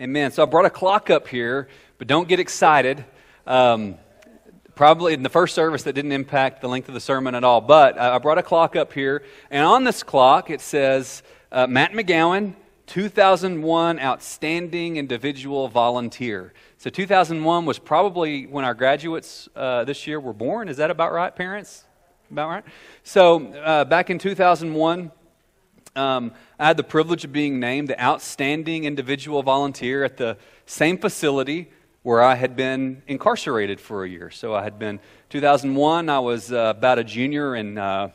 Amen. So I brought a clock up here, but don't get excited. Um, probably in the first service that didn't impact the length of the sermon at all. But I brought a clock up here, and on this clock it says uh, Matt McGowan, 2001 Outstanding Individual Volunteer. So 2001 was probably when our graduates uh, this year were born. Is that about right, parents? About right? So uh, back in 2001, um, I had the privilege of being named the Outstanding Individual Volunteer at the same facility where I had been incarcerated for a year. So I had been, 2001, I was uh, about a junior in, uh,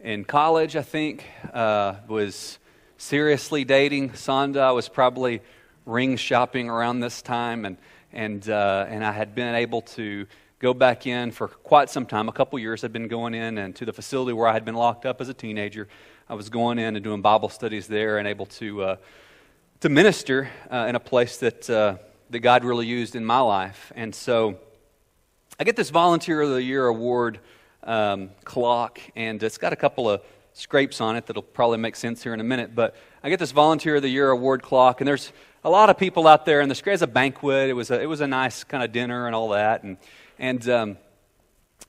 in college, I think. Uh, was seriously dating Sonda. I was probably ring shopping around this time, and, and, uh, and I had been able to go back in for quite some time. A couple years I'd been going in and to the facility where I had been locked up as a teenager. I was going in and doing Bible studies there and able to, uh, to minister uh, in a place that, uh, that God really used in my life. And so I get this Volunteer of the Year award um, clock, and it's got a couple of scrapes on it that'll probably make sense here in a minute. But I get this Volunteer of the Year award clock, and there's a lot of people out there, and this guy's a banquet. It was a, it was a nice kind of dinner and all that. And, and um,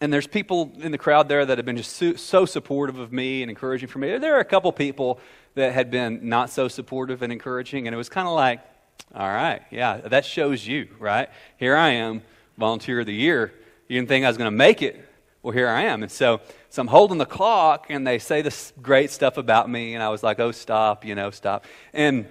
and there's people in the crowd there that have been just so, so, supportive of me and encouraging for me. There are a couple people that had been not so supportive and encouraging, and it was kind of like, all right, yeah, that shows you, right? Here I am, volunteer of the year. You didn't think I was going to make it. Well, here I am. And so, so I'm holding the clock, and they say this great stuff about me, and I was like, oh, stop, you know, stop. And,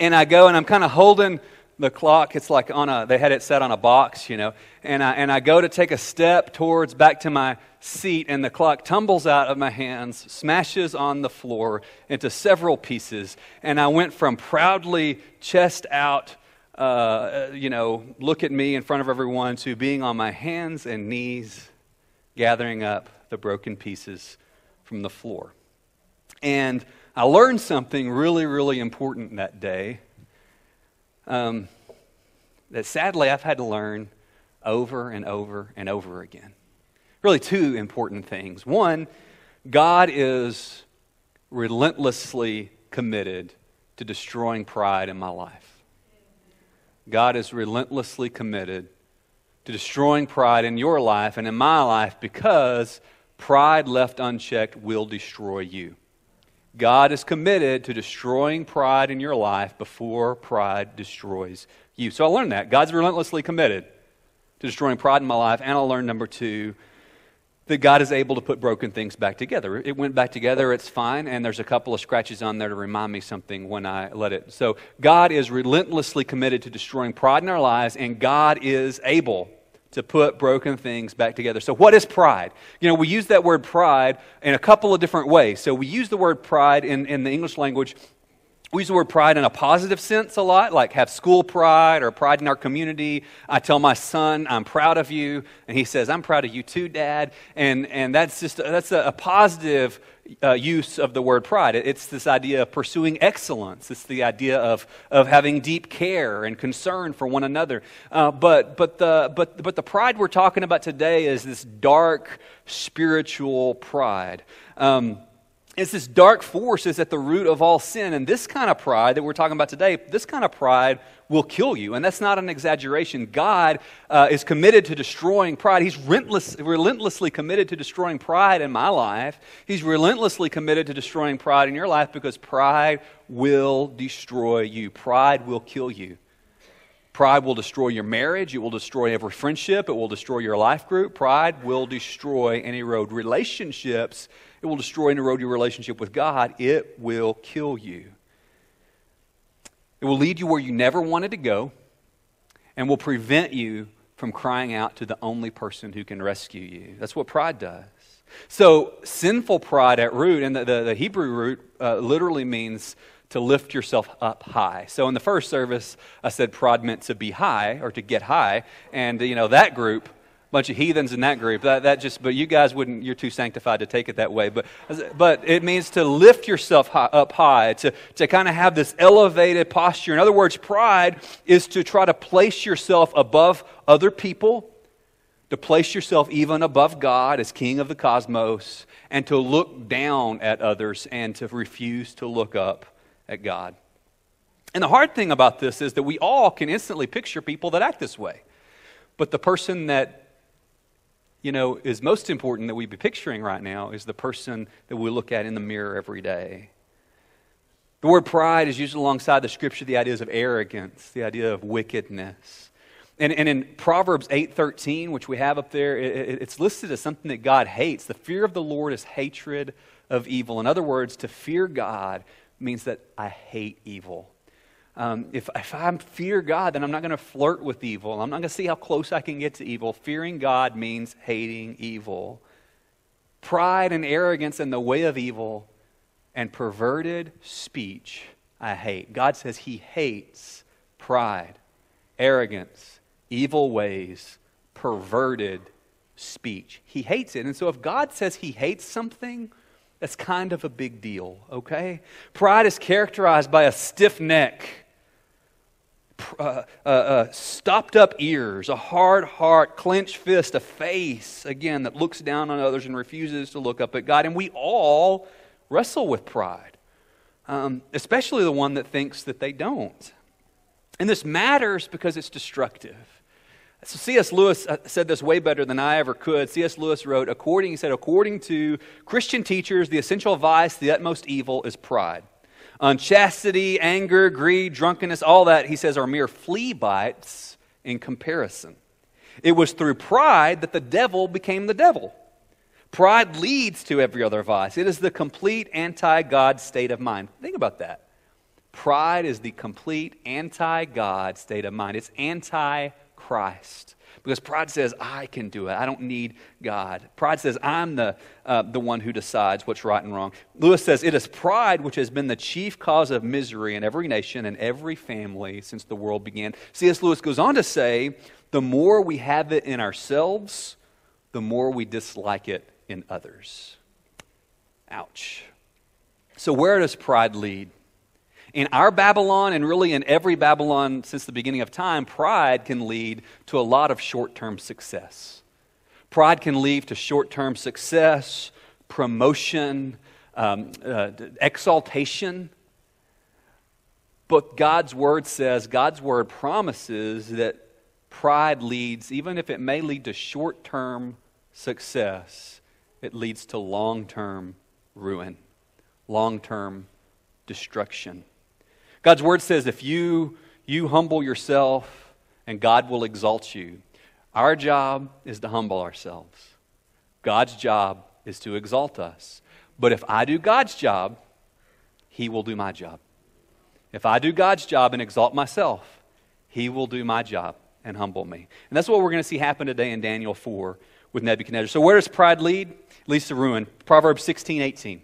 and I go, and I'm kind of holding the clock it's like on a they had it set on a box you know. And i and i go to take a step towards back to my seat and the clock tumbles out of my hands smashes on the floor into several pieces and i went from proudly chest out uh, you know look at me in front of everyone to being on my hands and knees gathering up the broken pieces from the floor. And i learned something really really important that day um, that sadly I've had to learn over and over and over again. Really, two important things. One, God is relentlessly committed to destroying pride in my life. God is relentlessly committed to destroying pride in your life and in my life because pride left unchecked will destroy you. God is committed to destroying pride in your life before pride destroys you. So I learned that. God's relentlessly committed to destroying pride in my life. And I learned, number two, that God is able to put broken things back together. It went back together, it's fine, and there's a couple of scratches on there to remind me something when I let it. So God is relentlessly committed to destroying pride in our lives, and God is able to put broken things back together. So, what is pride? You know, we use that word pride in a couple of different ways. So, we use the word pride in, in the English language. We use the word pride in a positive sense a lot, like have school pride or pride in our community. I tell my son, I'm proud of you. And he says, I'm proud of you too, Dad. And, and that's just that's a, a positive uh, use of the word pride. It's this idea of pursuing excellence. It's the idea of, of having deep care and concern for one another. Uh, but, but, the, but, but the pride we're talking about today is this dark spiritual pride. Um, it's this dark force is at the root of all sin. And this kind of pride that we're talking about today, this kind of pride will kill you. And that's not an exaggeration. God uh, is committed to destroying pride. He's relentless, relentlessly committed to destroying pride in my life. He's relentlessly committed to destroying pride in your life because pride will destroy you. Pride will kill you. Pride will destroy your marriage. It will destroy every friendship. It will destroy your life group. Pride will destroy and erode relationships it will destroy and erode your relationship with God. It will kill you. It will lead you where you never wanted to go and will prevent you from crying out to the only person who can rescue you. That's what pride does. So, sinful pride at root, and the, the, the Hebrew root uh, literally means to lift yourself up high. So, in the first service, I said pride meant to be high or to get high. And, you know, that group bunch of heathens in that group. That, that just, but you guys wouldn't, you're too sanctified to take it that way. But, but it means to lift yourself high, up high, to, to kind of have this elevated posture. In other words, pride is to try to place yourself above other people, to place yourself even above God as king of the cosmos, and to look down at others and to refuse to look up at God. And the hard thing about this is that we all can instantly picture people that act this way. But the person that you know is most important that we be picturing right now is the person that we look at in the mirror every day. The word pride is used alongside the scripture the ideas of arrogance, the idea of wickedness. And, and in Proverbs 8:13, which we have up there, it, it's listed as something that God hates. The fear of the Lord is hatred of evil. In other words, to fear God means that I hate evil. Um, if, if I fear God, then I'm not going to flirt with evil. I'm not going to see how close I can get to evil. Fearing God means hating evil. Pride and arrogance and the way of evil and perverted speech I hate. God says He hates pride, arrogance, evil ways, perverted speech. He hates it. And so if God says He hates something, that's kind of a big deal, okay? Pride is characterized by a stiff neck uh, uh, uh, stopped up ears, a hard heart, clenched fist, a face, again, that looks down on others and refuses to look up at God. And we all wrestle with pride, um, especially the one that thinks that they don't. And this matters because it's destructive. So C.S. Lewis uh, said this way better than I ever could. C.S. Lewis wrote, according, he said, according to Christian teachers, the essential vice, the utmost evil is pride. Unchastity, anger, greed, drunkenness, all that, he says, are mere flea bites in comparison. It was through pride that the devil became the devil. Pride leads to every other vice. It is the complete anti God state of mind. Think about that. Pride is the complete anti God state of mind, it's anti Christ. Because pride says, I can do it. I don't need God. Pride says, I'm the, uh, the one who decides what's right and wrong. Lewis says, It is pride which has been the chief cause of misery in every nation and every family since the world began. C.S. Lewis goes on to say, The more we have it in ourselves, the more we dislike it in others. Ouch. So, where does pride lead? In our Babylon, and really in every Babylon since the beginning of time, pride can lead to a lot of short term success. Pride can lead to short term success, promotion, um, uh, exaltation. But God's word says, God's word promises that pride leads, even if it may lead to short term success, it leads to long term ruin, long term destruction. God's word says if you, you humble yourself and God will exalt you, our job is to humble ourselves. God's job is to exalt us. But if I do God's job, He will do my job. If I do God's job and exalt myself, He will do my job and humble me. And that's what we're going to see happen today in Daniel 4 with Nebuchadnezzar. So, where does pride lead? It leads to ruin. Proverbs 16 18.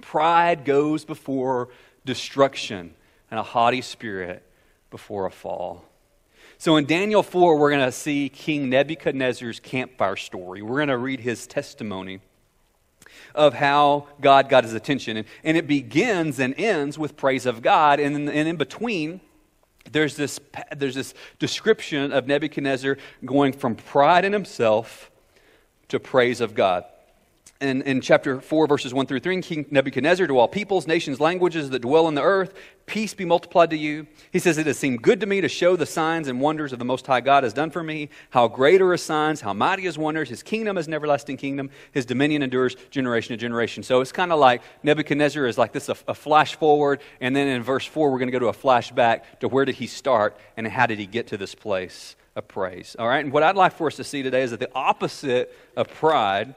Pride goes before destruction, and a haughty spirit before a fall. So in Daniel 4, we're going to see King Nebuchadnezzar's campfire story. We're going to read his testimony of how God got his attention. And, and it begins and ends with praise of God. And in, and in between, there's this, there's this description of Nebuchadnezzar going from pride in himself to praise of God in, in chapter 4, verses 1 through 3, King Nebuchadnezzar, to all peoples, nations, languages that dwell in the earth, peace be multiplied to you. He says, It has seemed good to me to show the signs and wonders of the Most High God has done for me. How great are his signs, how mighty his wonders. His kingdom is an everlasting kingdom. His dominion endures generation to generation. So it's kind of like Nebuchadnezzar is like this a, a flash forward, and then in verse 4, we're going to go to a flashback to where did he start and how did he get to this place of praise. All right, and what I'd like for us to see today is that the opposite of pride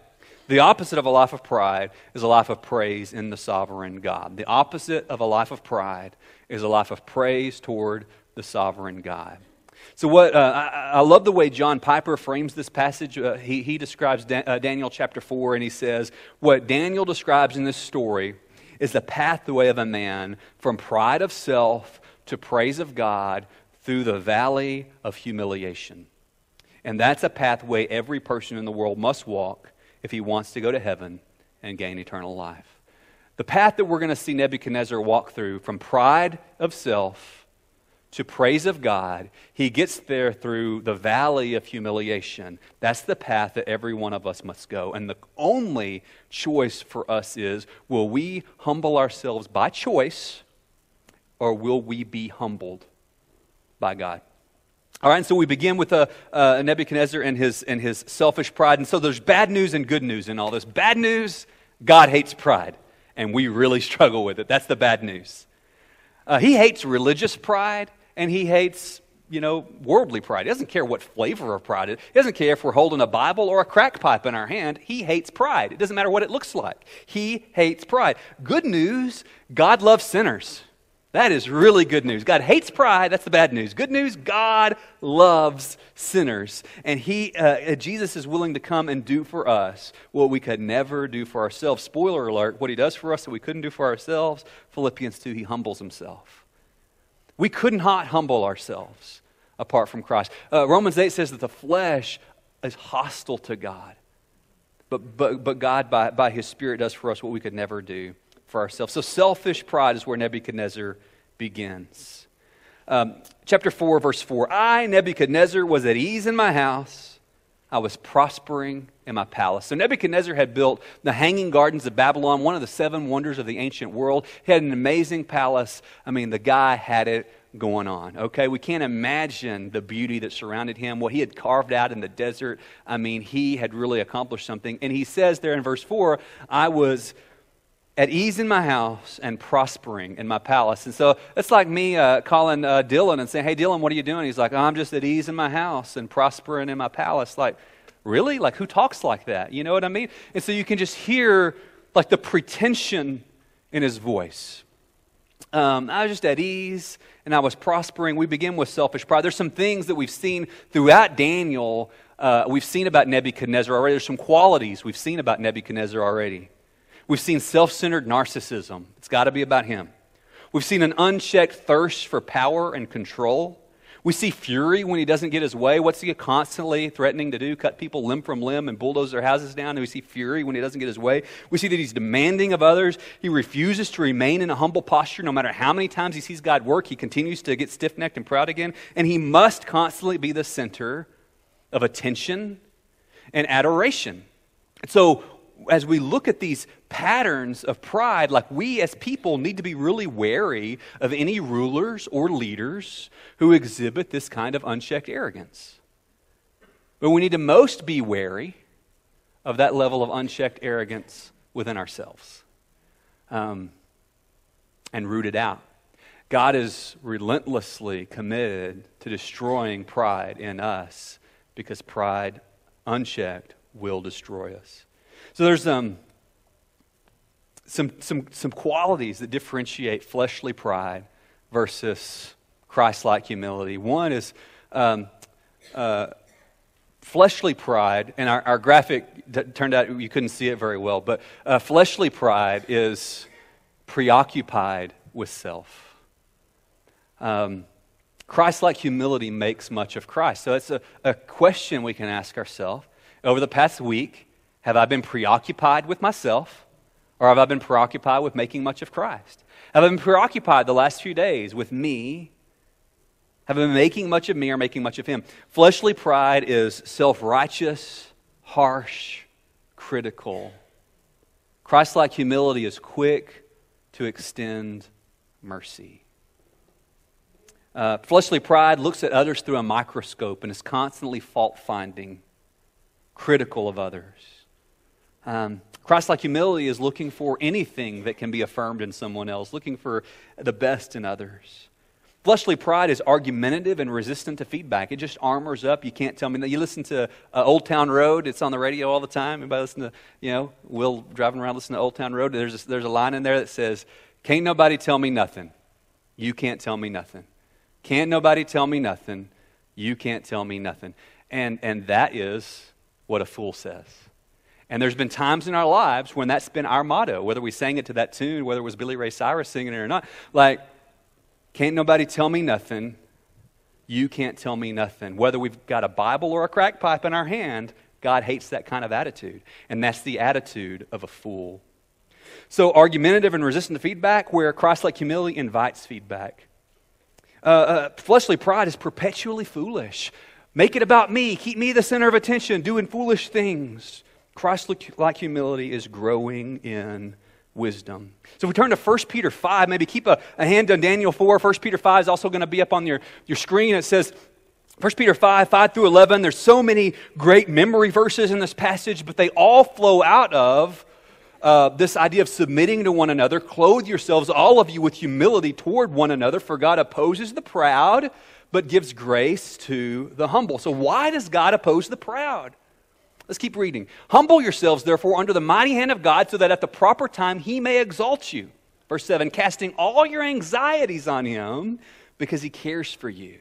the opposite of a life of pride is a life of praise in the sovereign God. The opposite of a life of pride is a life of praise toward the sovereign God. So, what uh, I, I, love the way John Piper frames this passage. Uh, he, he describes uh, Daniel chapter 4, and he says, What Daniel describes in this story is the pathway of a man from pride of self to praise of God through the valley of humiliation. And that's a pathway every person in the world must walk if he wants to go to heaven and gain eternal life. The path that we're going to see Nebuchadnezzar walk through from pride of self to praise of God, he gets there through the valley of humiliation. That's the path that every one of us must go. And the only choice for us is will we humble ourselves by choice or will we be humbled by God? All right, and so we begin with uh, uh, Nebuchadnezzar and his, and his selfish pride. And so there's bad news and good news in all this. Bad news, God hates pride, and we really struggle with it. That's the bad news. Uh, he hates religious pride, and he hates, you know, worldly pride. He doesn't care what flavor of pride it is. He doesn't care if we're holding a Bible or a crack pipe in our hand. He hates pride. It doesn't matter what it looks like. He hates pride. Good news, God loves sinners. That is really good news. God hates pride. That's the bad news. Good news God loves sinners. And he, uh, Jesus is willing to come and do for us what we could never do for ourselves. Spoiler alert what he does for us that we couldn't do for ourselves Philippians 2, he humbles himself. We could not humble ourselves apart from Christ. Uh, Romans 8 says that the flesh is hostile to God. But, but, but God, by, by his Spirit, does for us what we could never do for ourselves. So selfish pride is where Nebuchadnezzar begins. Um, chapter 4, verse 4 I, Nebuchadnezzar, was at ease in my house. I was prospering in my palace. So Nebuchadnezzar had built the Hanging Gardens of Babylon, one of the seven wonders of the ancient world. He had an amazing palace. I mean, the guy had it going on. Okay, we can't imagine the beauty that surrounded him, what he had carved out in the desert. I mean, he had really accomplished something. And he says there in verse 4 I was at ease in my house and prospering in my palace. And so it's like me uh, calling uh, Dylan and saying, Hey, Dylan, what are you doing? He's like, oh, I'm just at ease in my house and prospering in my palace. Like, really? Like, who talks like that? You know what I mean? And so you can just hear like the pretension in his voice. Um, I was just at ease and I was prospering. We begin with selfish pride. There's some things that we've seen throughout Daniel. Uh, we've seen about Nebuchadnezzar already. There's some qualities we've seen about Nebuchadnezzar already. We've seen self centered narcissism, it's got to be about him. We've seen an unchecked thirst for power and control. We see fury when he doesn't get his way. What's he constantly threatening to do? Cut people limb from limb and bulldoze their houses down. And we see fury when he doesn't get his way. We see that he's demanding of others. He refuses to remain in a humble posture. No matter how many times he sees God work, he continues to get stiff necked and proud again. And he must constantly be the center of attention and adoration. So as we look at these patterns of pride, like we as people need to be really wary of any rulers or leaders who exhibit this kind of unchecked arrogance. But we need to most be wary of that level of unchecked arrogance within ourselves um, and root it out. God is relentlessly committed to destroying pride in us because pride, unchecked, will destroy us. So there's um, some, some, some qualities that differentiate fleshly pride versus Christ like humility. One is um, uh, fleshly pride, and our, our graphic turned out you couldn't see it very well, but uh, fleshly pride is preoccupied with self. Um, Christ like humility makes much of Christ. So it's a, a question we can ask ourselves. Over the past week, have I been preoccupied with myself, or have I been preoccupied with making much of Christ? Have I been preoccupied the last few days with me? Have I been making much of me or making much of Him? Fleshly pride is self righteous, harsh, critical. Christ like humility is quick to extend mercy. Uh, fleshly pride looks at others through a microscope and is constantly fault finding, critical of others. Um, Christ like humility is looking for anything that can be affirmed in someone else, looking for the best in others. Fleshly pride is argumentative and resistant to feedback. It just armors up. You can't tell me. that. You listen to uh, Old Town Road. It's on the radio all the time. Anybody listen to, you know, Will driving around listening to Old Town Road? There's a, there's a line in there that says, Can't nobody tell me nothing. You can't tell me nothing. Can't nobody tell me nothing. You can't tell me nothing. And, and that is what a fool says. And there's been times in our lives when that's been our motto, whether we sang it to that tune, whether it was Billy Ray Cyrus singing it or not. Like, can't nobody tell me nothing. You can't tell me nothing. Whether we've got a Bible or a crack pipe in our hand, God hates that kind of attitude. And that's the attitude of a fool. So, argumentative and resistant to feedback, where Christ like humility invites feedback. Uh, uh, fleshly pride is perpetually foolish. Make it about me. Keep me the center of attention, doing foolish things. Christ like humility is growing in wisdom. So if we turn to 1 Peter 5, maybe keep a, a hand on Daniel 4. 1 Peter 5 is also going to be up on your, your screen. It says, 1 Peter 5, 5 through 11, there's so many great memory verses in this passage, but they all flow out of uh, this idea of submitting to one another. Clothe yourselves, all of you, with humility toward one another, for God opposes the proud, but gives grace to the humble. So, why does God oppose the proud? Let's keep reading. Humble yourselves, therefore, under the mighty hand of God, so that at the proper time he may exalt you. Verse 7 casting all your anxieties on him because he cares for you.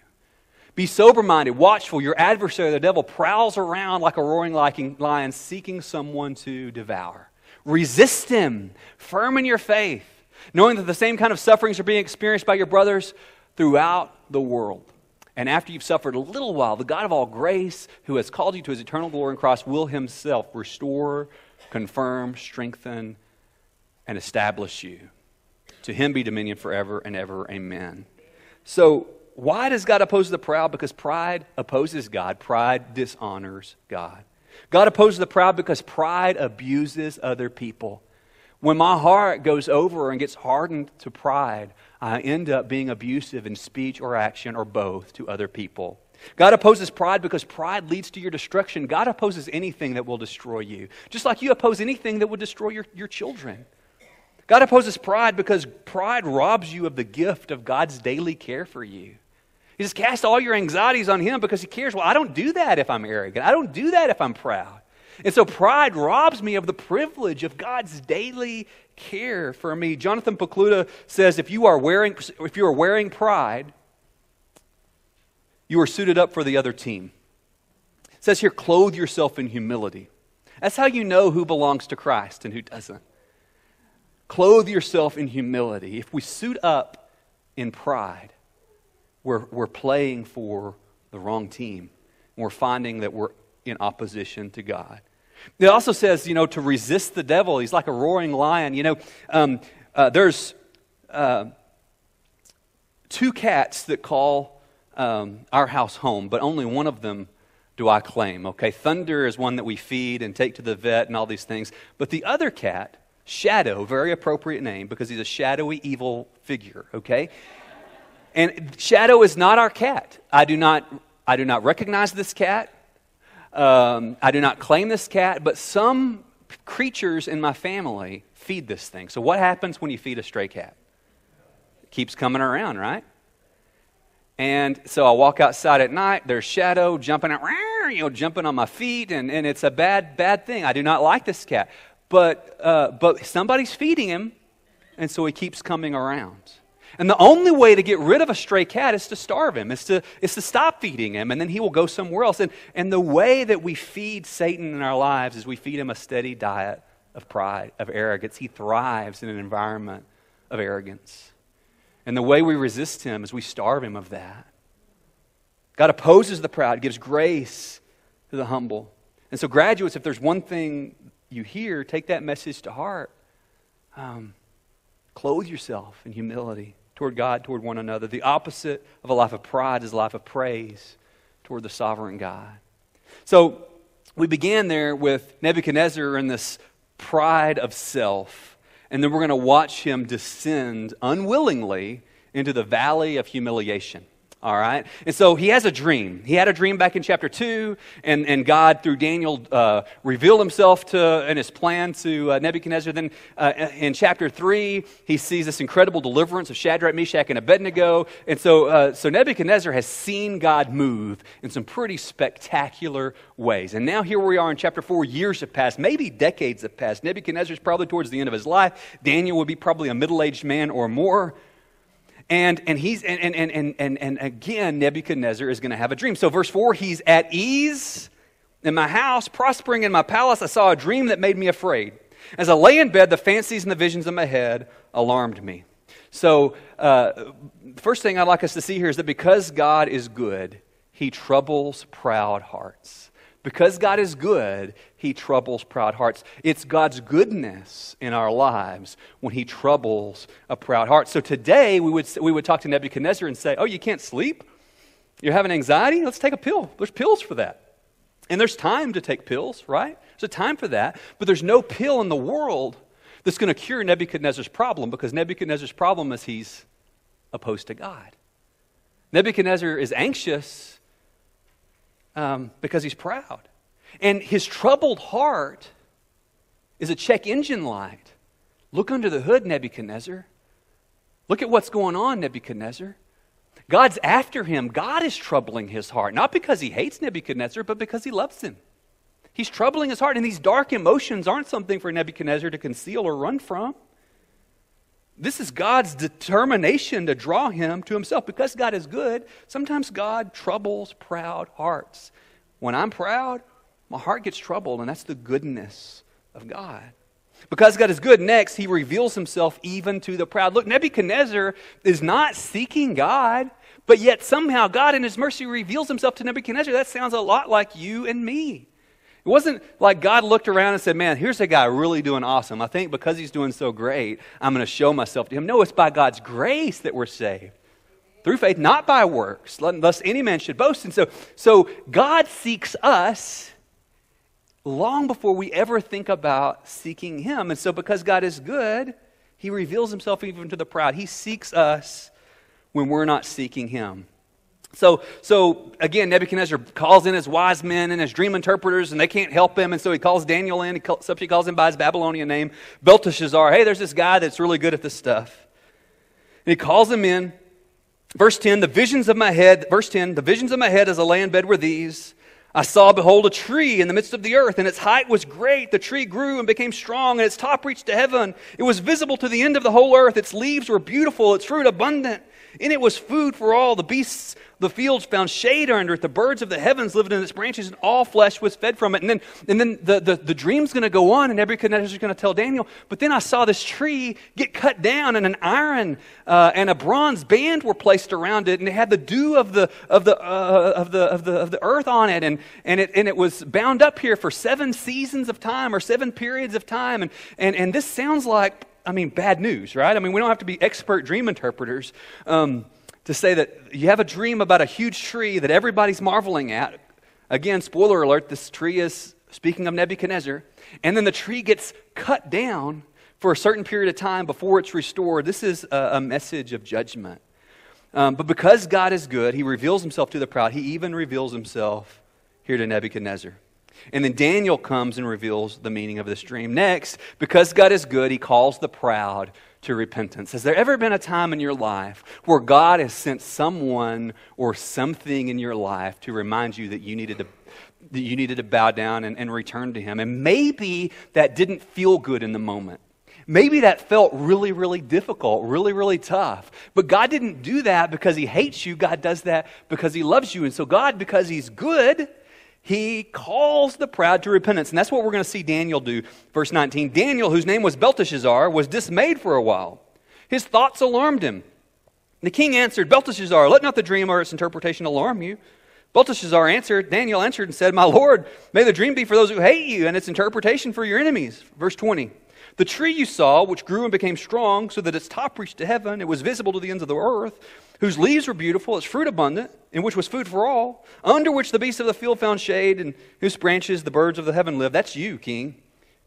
Be sober minded, watchful. Your adversary, the devil, prowls around like a roaring lion, seeking someone to devour. Resist him, firm in your faith, knowing that the same kind of sufferings are being experienced by your brothers throughout the world. And after you've suffered a little while, the God of all grace, who has called you to his eternal glory and cross, will himself restore, confirm, strengthen, and establish you. To him be dominion forever and ever. Amen. So, why does God oppose the proud? Because pride opposes God, pride dishonors God. God opposes the proud because pride abuses other people. When my heart goes over and gets hardened to pride, I end up being abusive in speech or action or both to other people. God opposes pride because pride leads to your destruction. God opposes anything that will destroy you, just like you oppose anything that would destroy your, your children. God opposes pride because pride robs you of the gift of God's daily care for you. He says, Cast all your anxieties on Him because He cares. Well, I don't do that if I'm arrogant. I don't do that if I'm proud. And so pride robs me of the privilege of God's daily care for me. Jonathan Pokluda says if you are wearing, if you are wearing pride, you are suited up for the other team. It says here, clothe yourself in humility. That's how you know who belongs to Christ and who doesn't. Clothe yourself in humility. If we suit up in pride, we're, we're playing for the wrong team. We're finding that we're in opposition to God. It also says, you know, to resist the devil. He's like a roaring lion. You know, um, uh, there's uh, two cats that call um, our house home, but only one of them do I claim. Okay, Thunder is one that we feed and take to the vet and all these things. But the other cat, Shadow, very appropriate name because he's a shadowy evil figure. Okay, and Shadow is not our cat. I do not, I do not recognize this cat. Um, I do not claim this cat, but some creatures in my family feed this thing. So, what happens when you feed a stray cat? It keeps coming around, right? And so I walk outside at night. There's Shadow jumping, you know, jumping on my feet, and, and it's a bad, bad thing. I do not like this cat, but uh, but somebody's feeding him, and so he keeps coming around. And the only way to get rid of a stray cat is to starve him, is to, is to stop feeding him, and then he will go somewhere else. And, and the way that we feed Satan in our lives is we feed him a steady diet of pride, of arrogance. He thrives in an environment of arrogance. And the way we resist him is we starve him of that. God opposes the proud, gives grace to the humble. And so, graduates, if there's one thing you hear, take that message to heart. Um, clothe yourself in humility toward God, toward one another. The opposite of a life of pride is a life of praise toward the sovereign God. So we began there with Nebuchadnezzar and this pride of self, and then we're going to watch him descend unwillingly into the valley of humiliation. All right? And so he has a dream. He had a dream back in chapter 2, and, and God, through Daniel, uh, revealed himself to and his plan to uh, Nebuchadnezzar. Then uh, in chapter 3, he sees this incredible deliverance of Shadrach, Meshach, and Abednego. And so, uh, so Nebuchadnezzar has seen God move in some pretty spectacular ways. And now here we are in chapter 4. Years have passed, maybe decades have passed. Nebuchadnezzar is probably towards the end of his life. Daniel would be probably a middle aged man or more. And, and, he's, and, and, and, and, and again, Nebuchadnezzar is going to have a dream. So, verse 4 he's at ease in my house, prospering in my palace. I saw a dream that made me afraid. As I lay in bed, the fancies and the visions in my head alarmed me. So, uh, first thing I'd like us to see here is that because God is good, he troubles proud hearts. Because God is good, He troubles proud hearts. It's God's goodness in our lives when He troubles a proud heart. So today, we would, we would talk to Nebuchadnezzar and say, Oh, you can't sleep? You're having anxiety? Let's take a pill. There's pills for that. And there's time to take pills, right? There's a time for that. But there's no pill in the world that's going to cure Nebuchadnezzar's problem because Nebuchadnezzar's problem is he's opposed to God. Nebuchadnezzar is anxious um, because he's proud. And his troubled heart is a check engine light. Look under the hood, Nebuchadnezzar. Look at what's going on, Nebuchadnezzar. God's after him. God is troubling his heart, not because he hates Nebuchadnezzar, but because he loves him. He's troubling his heart, and these dark emotions aren't something for Nebuchadnezzar to conceal or run from. This is God's determination to draw him to himself. Because God is good, sometimes God troubles proud hearts. When I'm proud, my heart gets troubled, and that's the goodness of God. Because God is good, next, he reveals himself even to the proud. Look, Nebuchadnezzar is not seeking God, but yet somehow God in his mercy reveals himself to Nebuchadnezzar. That sounds a lot like you and me. It wasn't like God looked around and said, Man, here's a guy really doing awesome. I think because he's doing so great, I'm going to show myself to him. No, it's by God's grace that we're saved. Through faith, not by works, lest any man should boast. And so, so God seeks us long before we ever think about seeking him. And so, because God is good, he reveals himself even to the proud. He seeks us when we're not seeking him. So, so again, Nebuchadnezzar calls in his wise men and his dream interpreters, and they can't help him. And so he calls Daniel in. He calls, him by his Babylonian name, Belteshazzar. Hey, there's this guy that's really good at this stuff. And he calls him in. Verse 10, the visions of my head, verse 10, the visions of my head as a land bed were these. I saw, behold, a tree in the midst of the earth, and its height was great. The tree grew and became strong, and its top reached to heaven. It was visible to the end of the whole earth. Its leaves were beautiful, its fruit abundant. In it was food for all. The beasts the fields found shade under it. The birds of the heavens lived in its branches, and all flesh was fed from it. And then, and then the, the, the dream's going to go on, and Nebuchadnezzar is going to tell Daniel. But then I saw this tree get cut down, and an iron uh, and a bronze band were placed around it, and it had the dew of the, of the, uh, of the, of the, of the earth on it. And, and, it. and it was bound up here for seven seasons of time or seven periods of time. And, and, and this sounds like I mean, bad news, right? I mean, we don't have to be expert dream interpreters. Um, to say that you have a dream about a huge tree that everybody's marveling at. Again, spoiler alert, this tree is speaking of Nebuchadnezzar. And then the tree gets cut down for a certain period of time before it's restored. This is a, a message of judgment. Um, but because God is good, he reveals himself to the proud. He even reveals himself here to Nebuchadnezzar. And then Daniel comes and reveals the meaning of this dream. Next, because God is good, he calls the proud to repentance. Has there ever been a time in your life where God has sent someone or something in your life to remind you that you needed to, that you needed to bow down and, and return to Him? And maybe that didn't feel good in the moment. Maybe that felt really, really difficult, really, really tough. But God didn't do that because He hates you. God does that because He loves you. And so, God, because He's good, he calls the proud to repentance. And that's what we're going to see Daniel do. Verse 19 Daniel, whose name was Belteshazzar, was dismayed for a while. His thoughts alarmed him. The king answered, Belteshazzar, let not the dream or its interpretation alarm you. Belteshazzar answered, Daniel answered and said, My Lord, may the dream be for those who hate you, and its interpretation for your enemies. Verse 20. The tree you saw, which grew and became strong, so that its top reached to heaven, it was visible to the ends of the earth, whose leaves were beautiful, its fruit abundant, in which was food for all, under which the beasts of the field found shade, and whose branches the birds of the heaven live. That's you, king.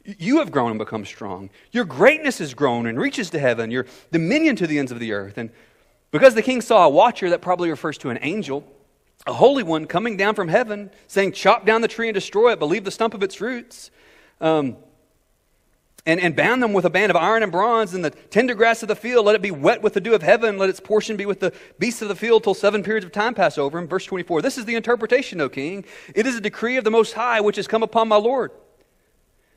You have grown and become strong. Your greatness has grown and reaches to heaven, your dominion to the ends of the earth. And because the king saw a watcher, that probably refers to an angel, a holy one coming down from heaven, saying, Chop down the tree and destroy it, but leave the stump of its roots. Um, and, and bound them with a band of iron and bronze and the tender grass of the field. Let it be wet with the dew of heaven. Let its portion be with the beasts of the field till seven periods of time pass over. And verse 24 This is the interpretation, O king. It is a decree of the Most High which has come upon my Lord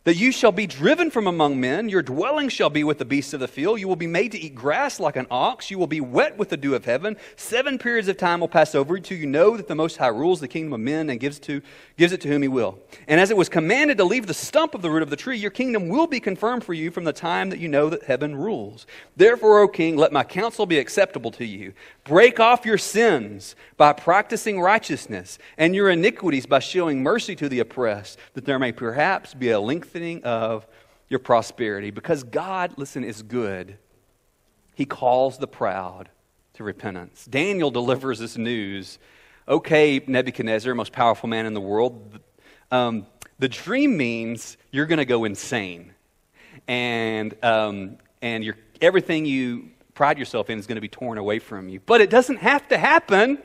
that you shall be driven from among men. Your dwelling shall be with the beasts of the field. You will be made to eat grass like an ox. You will be wet with the dew of heaven. Seven periods of time will pass over until you know that the Most High rules the kingdom of men and gives, to, gives it to whom he will. And as it was commanded to leave the stump of the root of the tree, your kingdom will be confirmed for you from the time that you know that heaven rules. Therefore, O king, let my counsel be acceptable to you. Break off your sins by practicing righteousness and your iniquities by showing mercy to the oppressed, that there may perhaps be a lengthening of your prosperity. Because God, listen, is good, He calls the proud to repentance. Daniel delivers this news. Okay, Nebuchadnezzar, most powerful man in the world, um, the dream means you're going to go insane. and, um, and your, everything you pride yourself in is going to be torn away from you. But it doesn't have to happen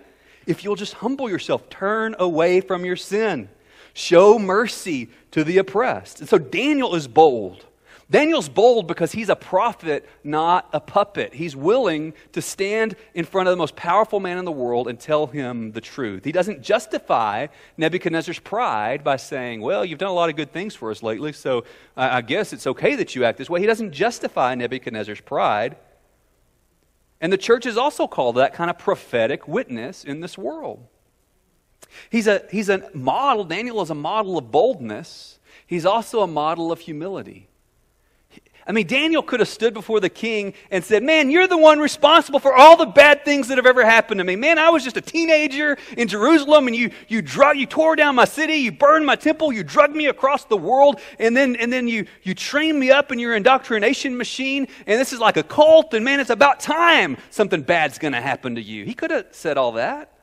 if you'll just humble yourself, turn away from your sin, show mercy to the oppressed. And so Daniel is bold. Daniel's bold because he's a prophet, not a puppet. He's willing to stand in front of the most powerful man in the world and tell him the truth. He doesn't justify Nebuchadnezzar's pride by saying, Well, you've done a lot of good things for us lately, so I guess it's okay that you act this way. He doesn't justify Nebuchadnezzar's pride. And the church is also called that kind of prophetic witness in this world. He's a, he's a model, Daniel is a model of boldness. He's also a model of humility. I mean, Daniel could have stood before the king and said, Man, you're the one responsible for all the bad things that have ever happened to me. Man, I was just a teenager in Jerusalem and you, you, drug, you tore down my city, you burned my temple, you drugged me across the world, and then, and then you, you trained me up in your indoctrination machine, and this is like a cult, and man, it's about time something bad's going to happen to you. He could have said all that.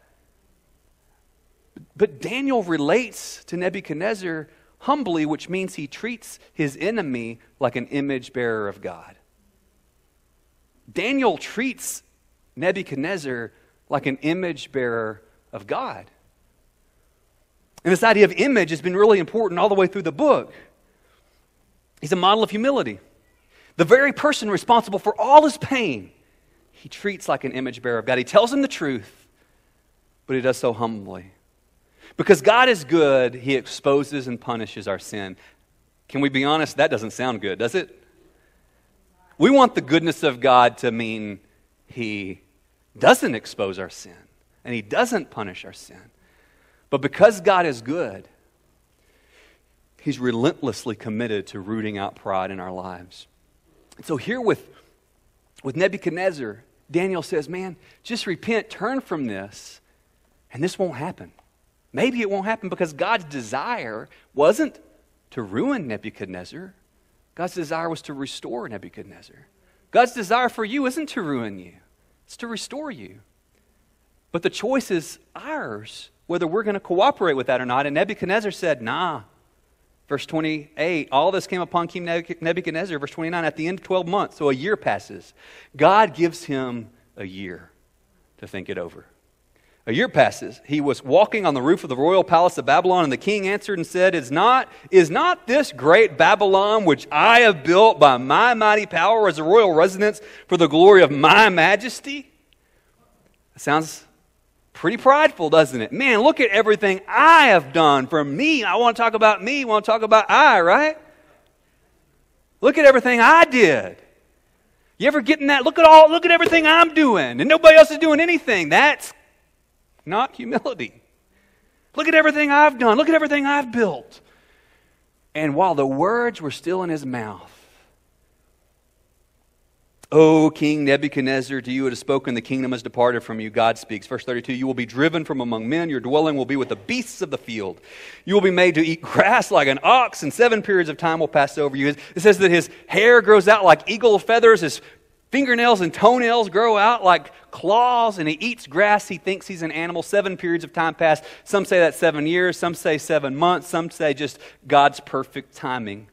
But Daniel relates to Nebuchadnezzar humbly, which means he treats his enemy like an image bearer of God. Daniel treats Nebuchadnezzar like an image bearer of God. And this idea of image has been really important all the way through the book. He's a model of humility. The very person responsible for all his pain, he treats like an image bearer of God. He tells him the truth, but he does so humbly. Because God is good, He exposes and punishes our sin. Can we be honest? That doesn't sound good, does it? We want the goodness of God to mean He doesn't expose our sin and He doesn't punish our sin. But because God is good, He's relentlessly committed to rooting out pride in our lives. And so, here with, with Nebuchadnezzar, Daniel says, Man, just repent, turn from this, and this won't happen. Maybe it won't happen because God's desire wasn't to ruin Nebuchadnezzar. God's desire was to restore Nebuchadnezzar. God's desire for you isn't to ruin you, it's to restore you. But the choice is ours, whether we're going to cooperate with that or not. And Nebuchadnezzar said, Nah. Verse 28, all this came upon King Nebuchadnezzar. Verse 29, at the end of 12 months, so a year passes. God gives him a year to think it over. A year passes. He was walking on the roof of the royal palace of Babylon, and the king answered and said, Is not, is not this great Babylon, which I have built by my mighty power as a royal residence for the glory of my majesty? That sounds pretty prideful, doesn't it? Man, look at everything I have done for me. I want to talk about me, I want to talk about I, right? Look at everything I did. You ever getting that? Look at all, look at everything I'm doing, and nobody else is doing anything. That's not humility. Look at everything I've done. Look at everything I've built. And while the words were still in his mouth, O King Nebuchadnezzar, to you it is spoken, the kingdom has departed from you. God speaks. Verse 32 You will be driven from among men, your dwelling will be with the beasts of the field. You will be made to eat grass like an ox, and seven periods of time will pass over you. It says that his hair grows out like eagle feathers, his fingernails and toenails grow out like claws and he eats grass. He thinks he's an animal. Seven periods of time pass. Some say that's seven years. Some say seven months. Some say just God's perfect timing.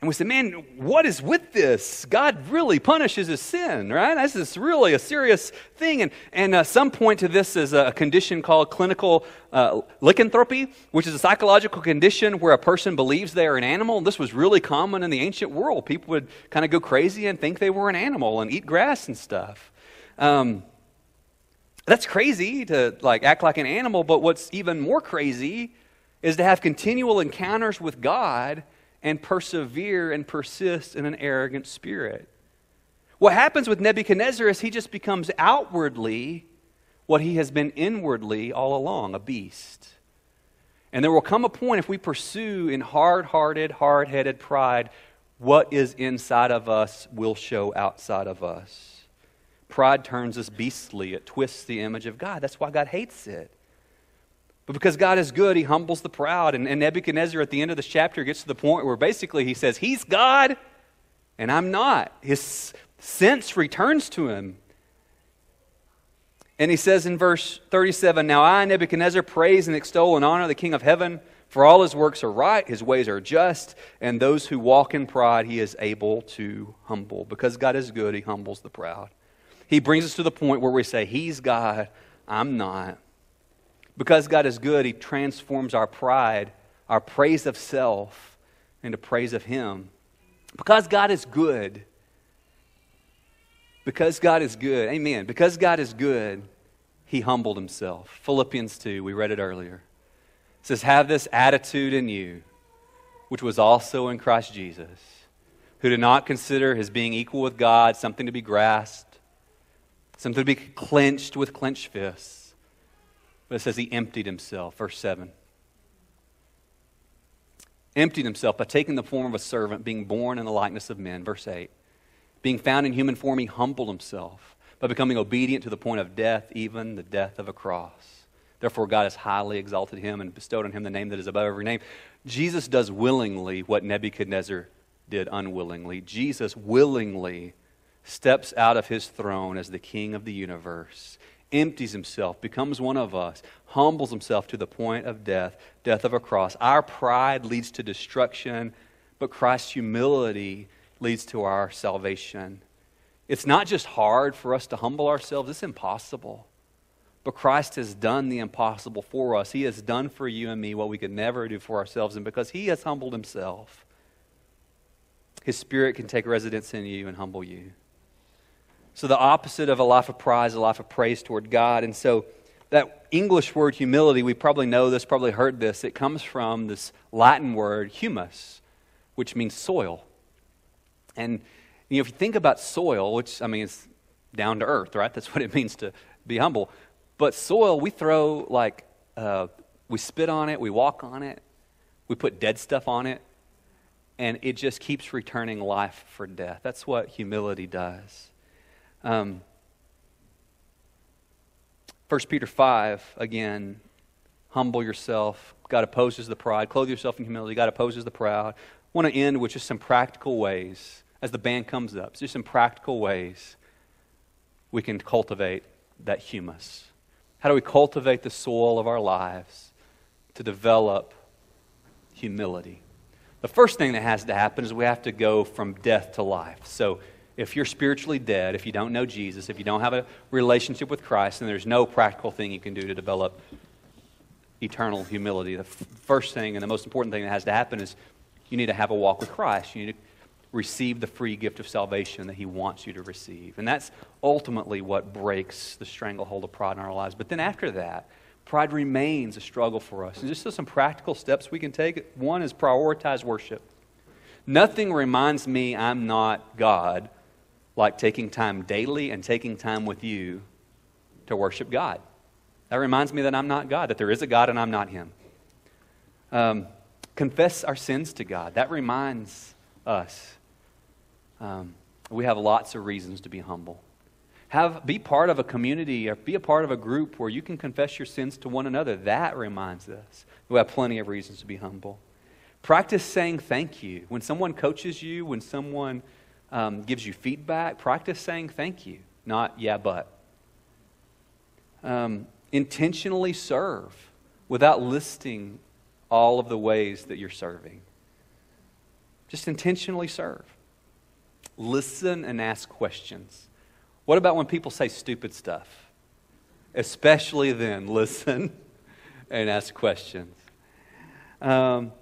And we say, man, what is with this? God really punishes his sin, right? This is really a serious thing. And, and uh, some point to this as a condition called clinical uh, lycanthropy, which is a psychological condition where a person believes they are an animal. And this was really common in the ancient world. People would kind of go crazy and think they were an animal and eat grass and stuff. Um, that's crazy to like act like an animal, but what's even more crazy is to have continual encounters with God and persevere and persist in an arrogant spirit. What happens with Nebuchadnezzar is he just becomes outwardly what he has been inwardly all along a beast. And there will come a point if we pursue in hard hearted, hard headed pride, what is inside of us will show outside of us. Pride turns us beastly, it twists the image of God. That's why God hates it. But because God is good, he humbles the proud. And, and Nebuchadnezzar, at the end of this chapter, gets to the point where basically he says, He's God and I'm not. His sense returns to him. And he says in verse 37 Now I, Nebuchadnezzar, praise and extol and honor the King of heaven For all his works are right, his ways are just, and those who walk in pride he is able to humble. Because God is good, he humbles the proud. He brings us to the point where we say, He's God, I'm not. Because God is good, he transforms our pride, our praise of self, into praise of him. Because God is good, because God is good, amen. Because God is good, he humbled himself. Philippians 2, we read it earlier. It says, Have this attitude in you, which was also in Christ Jesus, who did not consider his being equal with God something to be grasped, something to be clenched with clenched fists. But it says he emptied himself, verse 7. Emptied himself by taking the form of a servant, being born in the likeness of men, verse 8. Being found in human form, he humbled himself by becoming obedient to the point of death, even the death of a cross. Therefore, God has highly exalted him and bestowed on him the name that is above every name. Jesus does willingly what Nebuchadnezzar did unwillingly. Jesus willingly steps out of his throne as the king of the universe, empties himself, becomes one of us, humbles himself to the point of death, death of a cross. Our pride leads to destruction, but Christ's humility leads to our salvation. It's not just hard for us to humble ourselves, it's impossible. But Christ has done the impossible for us. He has done for you and me what we could never do for ourselves. And because He has humbled Himself, His Spirit can take residence in you and humble you. So, the opposite of a life of pride is a life of praise toward God. And so, that English word humility, we probably know this, probably heard this. It comes from this Latin word humus, which means soil. And you know, if you think about soil, which, I mean, it's down to earth, right? That's what it means to be humble. But soil, we throw like, uh, we spit on it, we walk on it, we put dead stuff on it, and it just keeps returning life for death. That's what humility does. Um, 1 Peter 5, again, humble yourself. God opposes the pride. Clothe yourself in humility. God opposes the proud. I want to end with just some practical ways as the band comes up. Just some practical ways we can cultivate that humus. How do we cultivate the soil of our lives to develop humility? The first thing that has to happen is we have to go from death to life. So, if you're spiritually dead, if you don't know Jesus, if you don't have a relationship with Christ, then there's no practical thing you can do to develop eternal humility. The f- first thing and the most important thing that has to happen is you need to have a walk with Christ. You need to receive the free gift of salvation that He wants you to receive. And that's ultimately what breaks the stranglehold of pride in our lives. But then after that, pride remains a struggle for us. And just some practical steps we can take. One is prioritize worship. Nothing reminds me I'm not God like taking time daily and taking time with you to worship God. That reminds me that I'm not God, that there is a God and I'm not Him. Um, confess our sins to God. That reminds us um, we have lots of reasons to be humble. Have, be part of a community or be a part of a group where you can confess your sins to one another. That reminds us. We have plenty of reasons to be humble. Practice saying thank you. When someone coaches you, when someone um, gives you feedback, practice saying thank you, not yeah, but. Um, intentionally serve without listing all of the ways that you're serving. Just intentionally serve. Listen and ask questions. What about when people say stupid stuff? Especially then, listen and ask questions. Um,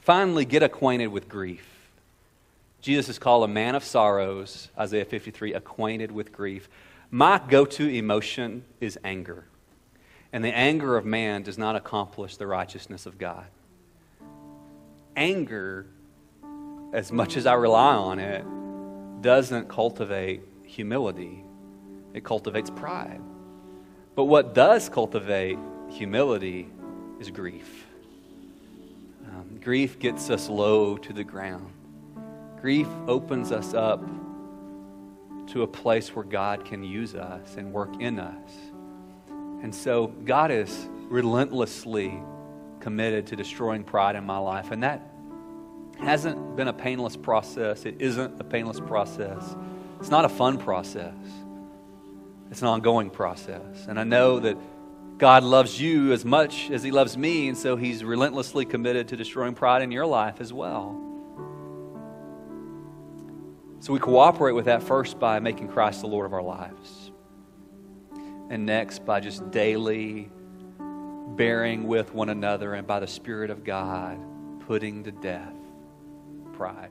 finally, get acquainted with grief. Jesus is called a man of sorrows, Isaiah 53, acquainted with grief. My go to emotion is anger. And the anger of man does not accomplish the righteousness of God. Anger, as much as I rely on it, doesn't cultivate humility, it cultivates pride. But what does cultivate humility is grief. Um, grief gets us low to the ground. Grief opens us up to a place where God can use us and work in us. And so God is relentlessly committed to destroying pride in my life. And that hasn't been a painless process. It isn't a painless process. It's not a fun process. It's an ongoing process. And I know that God loves you as much as He loves me, and so He's relentlessly committed to destroying pride in your life as well. So we cooperate with that first by making Christ the Lord of our lives. And next by just daily bearing with one another and by the Spirit of God putting to death pride.